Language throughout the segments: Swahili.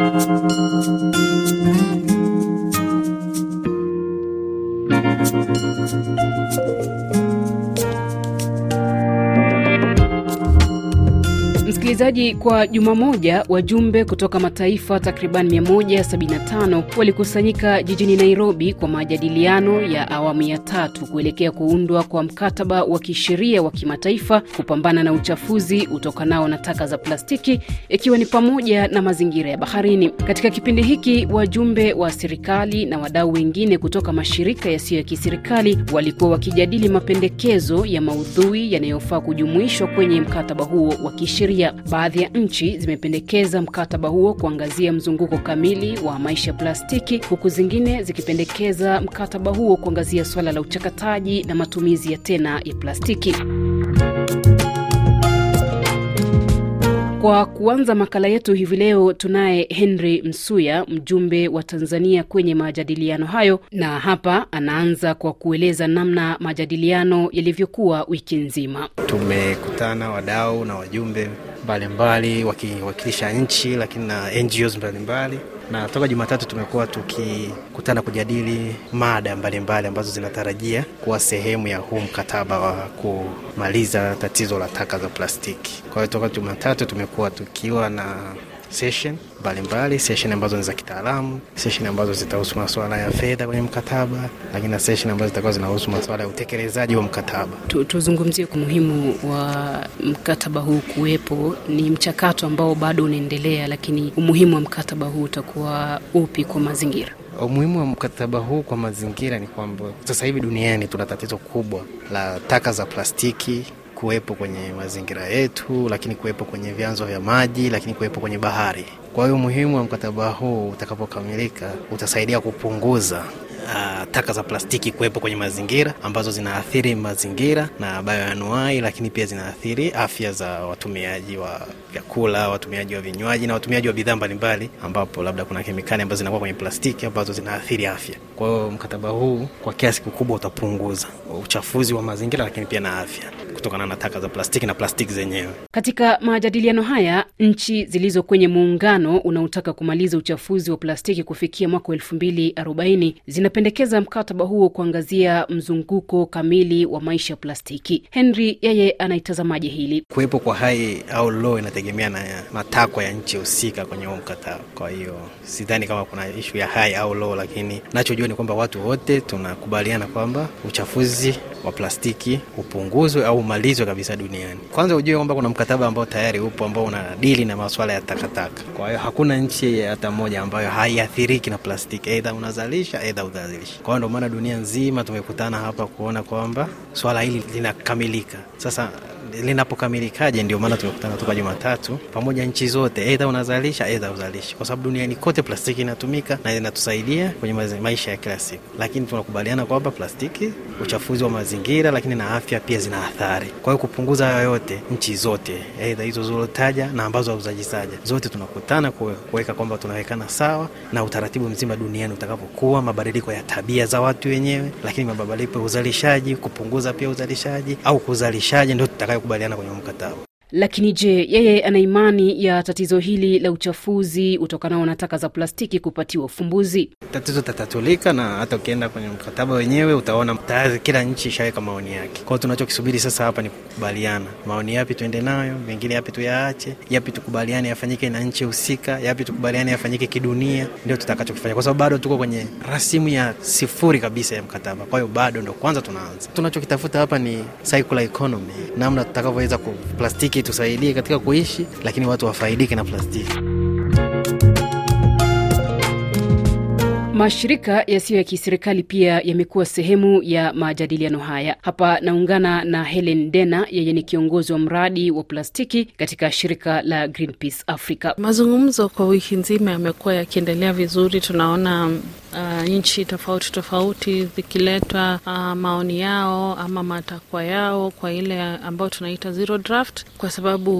Thank you. Msikilizaji, kwa juma moja wajumbe kutoka mataifa takriban 175 walikusanyika jijini Nairobi kwa majadiliano ya awamu ya tatu kuelekea kuundwa kwa mkataba wa kisheria wa kimataifa kupambana na uchafuzi utokanao na taka za plastiki, ikiwa ni pamoja na mazingira ya baharini. Katika kipindi hiki wajumbe wa serikali na wadau wengine kutoka mashirika yasiyo ya kiserikali walikuwa wakijadili mapendekezo ya maudhui yanayofaa kujumuishwa kwenye mkataba huo wa kisheria. Baadhi ya nchi zimependekeza mkataba huo kuangazia mzunguko kamili wa maisha ya plastiki, huku zingine zikipendekeza mkataba huo kuangazia suala la uchakataji na matumizi ya tena ya plastiki. Kwa kuanza makala yetu hivi leo tunaye Henry Msuya, mjumbe wa Tanzania kwenye majadiliano hayo, na hapa anaanza kwa kueleza namna majadiliano yalivyokuwa wiki nzima. Tumekutana wadau na wajumbe mbalimbali wakiwakilisha nchi, lakini na NGOs mbalimbali na toka Jumatatu tumekuwa tukikutana kujadili mada mbalimbali mbali ambazo zinatarajia kuwa sehemu ya huu mkataba wa kumaliza tatizo la taka za plastiki. Kwa hiyo toka Jumatatu tumekuwa tukiwa na session mbalimbali, session ambazo ni za kitaalamu, session ambazo zitahusu masuala ya fedha kwenye mkataba, lakini na session ambazo zitakuwa zinahusu masuala ya utekelezaji wa mkataba. Tu, tuzungumzie umuhimu wa mkataba huu kuwepo. Ni mchakato ambao bado unaendelea, lakini umuhimu wa mkataba huu utakuwa upi kwa mazingira? Umuhimu wa mkataba huu kwa mazingira ni kwamba sasa hivi duniani tuna tatizo kubwa la taka za plastiki kuwepo kwenye mazingira yetu, lakini kuwepo kwenye vyanzo vya maji, lakini kuwepo kwenye bahari. Kwa hiyo umuhimu wa mkataba huu utakapokamilika utasaidia kupunguza uh, taka za plastiki kuwepo kwenye mazingira ambazo zinaathiri mazingira na bayoanuai, lakini pia zinaathiri afya za watumiaji wa vyakula, watumiaji wa vinywaji na watumiaji wa bidhaa mbalimbali, ambapo labda kuna kemikali ambazo zinakuwa kwenye plastiki ambazo zinaathiri afya. Kwa hiyo mkataba huu kwa kiasi kikubwa utapunguza uchafuzi wa mazingira, lakini pia na afya kutokana na taka za plastiki na plastiki zenyewe. Katika majadiliano haya, nchi zilizo kwenye muungano unaotaka kumaliza uchafuzi wa plastiki kufikia mwaka elfu mbili arobaini zinapendekeza mkataba huo kuangazia mzunguko kamili wa maisha ya plastiki. Henry yeye anaitazamaje hili? Kuwepo kwa hai au lo inategemea na matakwa ya nchi husika kwenye huo mkataba. Kwa hiyo sidhani kama kuna ishu ya hai au lo lakini nachojua ni kwamba watu wote tunakubaliana kwamba uchafuzi wa plastiki upunguzwe au umalizwe kabisa duniani. Kwanza ujue kwamba kuna mkataba ambao tayari upo ambao unadili na masuala ya takataka. Kwa hiyo hakuna nchi hata moja ambayo haiathiriki na plastiki, aidha unazalisha aidha udhalilisha. Kwa hiyo ndio maana dunia nzima tumekutana hapa kuona kwamba swala hili linakamilika. Sasa linapokamilikaje? Ndio maana tumekutana toka Jumatatu pamoja nchi zote, aidha unazalisha aidha uzalishi, kwa sababu duniani kote plastiki inatumika na inatusaidia kwenye maisha ya kila siku, lakini tunakubaliana kwamba plastiki, uchafuzi wa mazingira, lakini na afya pia zina athari. Kwa hiyo kupunguza hayo yote, nchi zote aidha hizo zilotaja na ambazo hauzajisaja zote, tunakutana kuweka kwamba tunawekana sawa na utaratibu mzima duniani utakapokuwa, mabadiliko ya tabia za watu wenyewe, lakini mabadiliko ya uzalishaji, kupunguza pia uzalishaji au kuzalishaji, ndio tutakayokubaliana kwenye mkataba. Lakini je, yeye ana imani ya tatizo hili la uchafuzi utokanao na taka za plastiki kupatiwa ufumbuzi? Tatizo tatatulika, na hata ukienda kwenye mkataba wenyewe utaona tayari kila nchi ishaweka maoni yake. Kwao tunachokisubiri sasa hapa ni kukubaliana, maoni yapi tuende nayo, mengine yapi tuyaache, yapi tukubaliane yafanyike na nchi husika, yapi tukubaliane yafanyike kidunia, ndio tutakachokifanya, kwa sababu bado tuko kwenye rasimu ya sifuri kabisa ya mkataba. Kwa hiyo bado ndo kwanza tunaanza. Tunachokitafuta hapa ni circular economy, namna tutakavyoweza ku plastiki tusaidie katika kuishi, lakini watu wafaidike na plastiki. Mashirika yasiyo ya kiserikali pia yamekuwa sehemu ya majadiliano haya. Hapa naungana na Helen Dena, yeye ni kiongozi wa mradi wa plastiki katika shirika la Greenpeace Africa. Mazungumzo kwa wiki nzima yamekuwa yakiendelea vizuri. Tunaona uh, nchi tofauti tofauti zikileta uh, maoni yao ama matakwa yao kwa ile ambayo tunaita zero draft, kwa sababu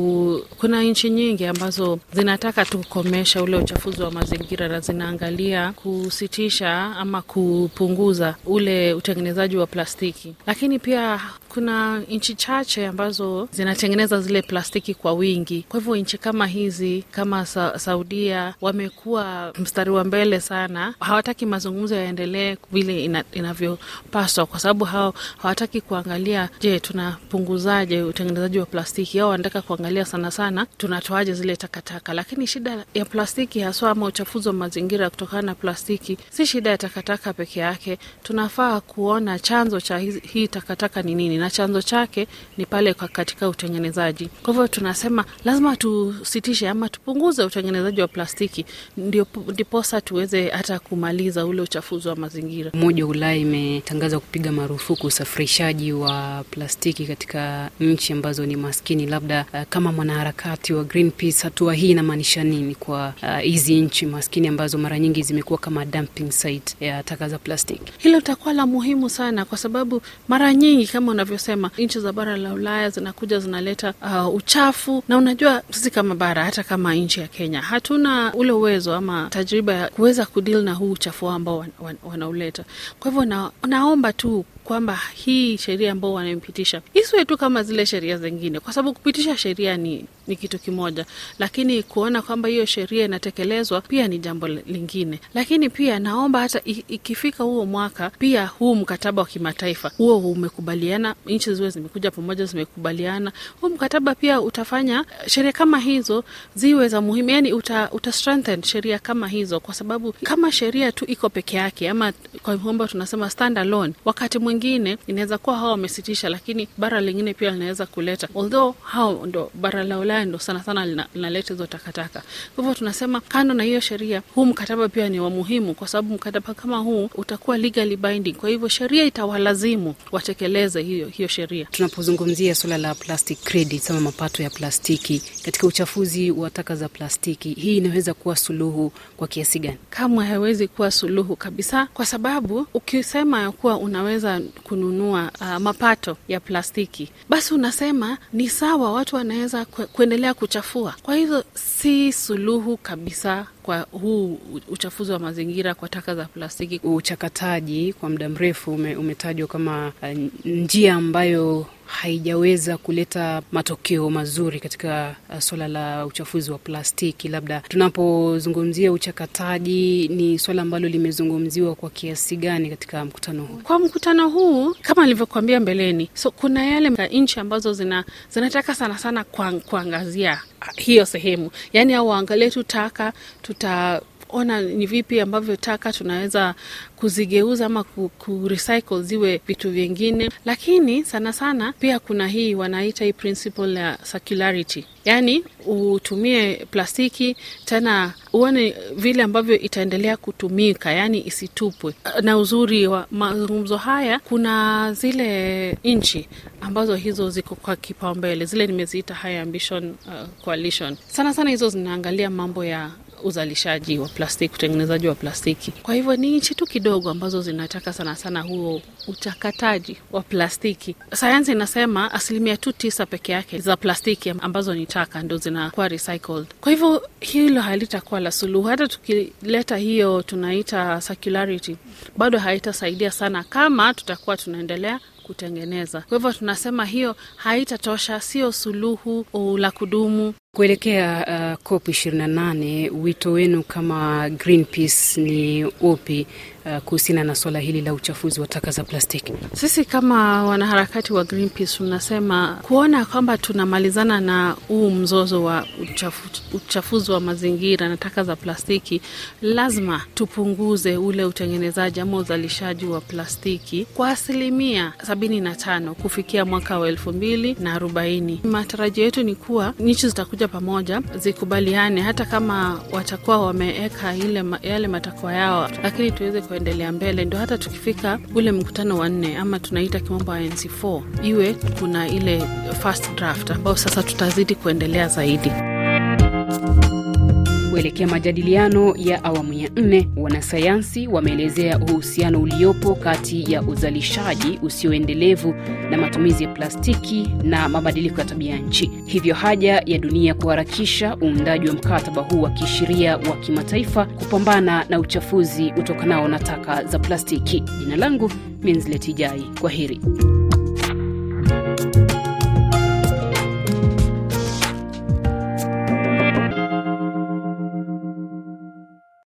kuna nchi nyingi ambazo zinataka tu kukomesha ule uchafuzi wa mazingira na zinaangalia kusitisha ama kupunguza ule utengenezaji wa plastiki, lakini pia kuna nchi chache ambazo zinatengeneza zile plastiki kwa wingi. Kwa hivyo nchi kama hizi kama sa Saudia wamekuwa mstari wa mbele sana, hawataki mazungumzo yaendelee vile ina, inavyopaswa, kwa sababu hao hawataki kuangalia, je, tunapunguzaje utengenezaji wa plastiki, au wanataka kuangalia sana sana tunatoaje zile takataka. Lakini shida ya plastiki haswa ama uchafuzi wa mazingira kutokana na plastiki si shida ya takataka peke yake. Tunafaa kuona chanzo cha hii, takataka ni nini, na chanzo chake ni pale katika utengenezaji. Kwa hivyo tunasema lazima tusitishe ama tupunguze utengenezaji wa plastiki, ndio ndiposa tuweze hata kumaliza ule uchafuzi wa mazingira. Umoja wa Ulaya imetangaza kupiga marufuku usafirishaji wa plastiki katika nchi ambazo ni maskini. Labda uh, kama mwanaharakati wa Greenpeace, hatua hii inamaanisha nini kwa hizi uh, nchi maskini ambazo mara nyingi zimekuwa kama dumping site ya taka za plastiki? Hilo litakuwa la muhimu sana, kwa sababu mara nyingi kama unavyosema, nchi za bara la Ulaya zinakuja zinaleta uh, uchafu, na unajua sisi kama bara, hata kama nchi ya Kenya hatuna ule uwezo ama tajriba ya kuweza kudili na huu uchafu ambao wan, wan, wanauleta. Kwa hivyo na, naomba tu kwamba hii sheria ambao wanaipitisha isiwe tu kama zile sheria zingine, kwa sababu kupitisha sheria ni, ni kitu kimoja, lakini kuona kwamba hiyo sheria inatekelezwa pia ni jambo lingine. Lakini pia naomba hata ikifika huo mwaka pia huu mkataba wa kimataifa huo umekubaliana, nchi ziwe zimekuja pamoja, zimekubaliana. Huu mkataba pia utafanya sheria kama hizo ziwe za muhimu, yani uta, uta strengthen sheria kama hizo, kwa sababu kama sheria tu iko peke yake ama kwa kwamba tunasema stand alone, wakati mwingine inaweza kuwa hawa wamesitisha, lakini bara lingine pia linaweza kuleta, although hao ndo bara la Ulaya ndo sana sana linaleta hizo takataka. Kwa hivyo tunasema kando na hiyo sheria, huu mkataba pia ni wa muhimu, kwa sababu mkataba kama huu utakuwa legally binding. Kwa hivyo sheria itawalazimu watekeleze hiyo, hiyo sheria. Tunapozungumzia suala la plastic credits ama mapato ya plastiki katika uchafuzi wa taka za plastiki, hii inaweza kuwa suluhu kwa kiasi gani? Kamwe haiwezi kuwa suluhu kabisa, kwa sababu ukisema ya kuwa unaweza kununua uh, mapato ya plastiki, basi unasema ni sawa, watu wanaweza kuendelea kuchafua. Kwa hivyo si suluhu kabisa kwa huu uchafuzi wa mazingira kwa taka za plastiki. Uchakataji kwa muda mrefu ume, umetajwa kama uh, njia ambayo haijaweza kuleta matokeo mazuri katika uh, swala la uchafuzi wa plastiki. Labda tunapozungumzia uchakataji, ni swala ambalo limezungumziwa kwa kiasi gani katika mkutano huu? Kwa mkutano huu, kama nilivyokuambia mbeleni, so kuna yale nchi ambazo zina, zinataka sana sana kuangazia hiyo sehemu, yaani au waangalie tu taka tuta ona ni vipi ambavyo taka tunaweza kuzigeuza ama kurecycle ziwe vitu vingine, lakini sana sana pia kuna hii wanaita hii principle ya circularity, yaani utumie plastiki tena uone vile ambavyo itaendelea kutumika, yaani isitupwe. Na uzuri wa mazungumzo haya, kuna zile nchi ambazo hizo ziko kwa kipaumbele, zile nimeziita high ambition uh, coalition. Sana sana hizo zinaangalia mambo ya uzalishaji wa plastiki, utengenezaji wa plastiki. Kwa hivyo ni nchi tu kidogo ambazo zinataka sana sana huo uchakataji wa plastiki. Sayansi inasema asilimia tu tisa peke yake za plastiki ambazo ni taka ndo zinakuwa recycled. Kwa hivyo hilo halitakuwa la suluhu. Hata tukileta hiyo tunaita circularity, bado haitasaidia sana kama tutakuwa tunaendelea kutengeneza. Kwa hivyo tunasema hiyo haitatosha, sio suluhu la kudumu. Kuelekea uh, COP 28 wito wenu kama Greenpeace ni upi uh, kuhusiana na suala hili la uchafuzi wa taka za plastiki? Sisi kama wanaharakati wa Greenpeace tunasema kuona kwamba tunamalizana na huu mzozo wa uchafu, uchafuzi wa mazingira na taka za plastiki, lazima tupunguze ule utengenezaji ama uzalishaji wa plastiki kwa asilimia sabini na tano kufikia mwaka wa elfu mbili na arobaini. Matarajio yetu ni kuwa nchi zitakuja pamoja zikubaliane, hata kama watakuwa wameweka ile yale matakwa yao, lakini tuweze kuendelea mbele, ndio hata tukifika ule mkutano wa nne ama tunaita kimombo ANC4 iwe kuna ile first draft ambao sasa tutazidi kuendelea zaidi. Kuelekea majadiliano ya awamu ya nne, wanasayansi wameelezea uhusiano uliopo kati ya uzalishaji usioendelevu na matumizi ya plastiki na mabadiliko ya tabia nchi, hivyo haja ya dunia kuharakisha uundaji wa mkataba huu wa kisheria wa kimataifa kupambana na uchafuzi utokanao na taka za plastiki. Jina langu Minzletijai, kwa heri.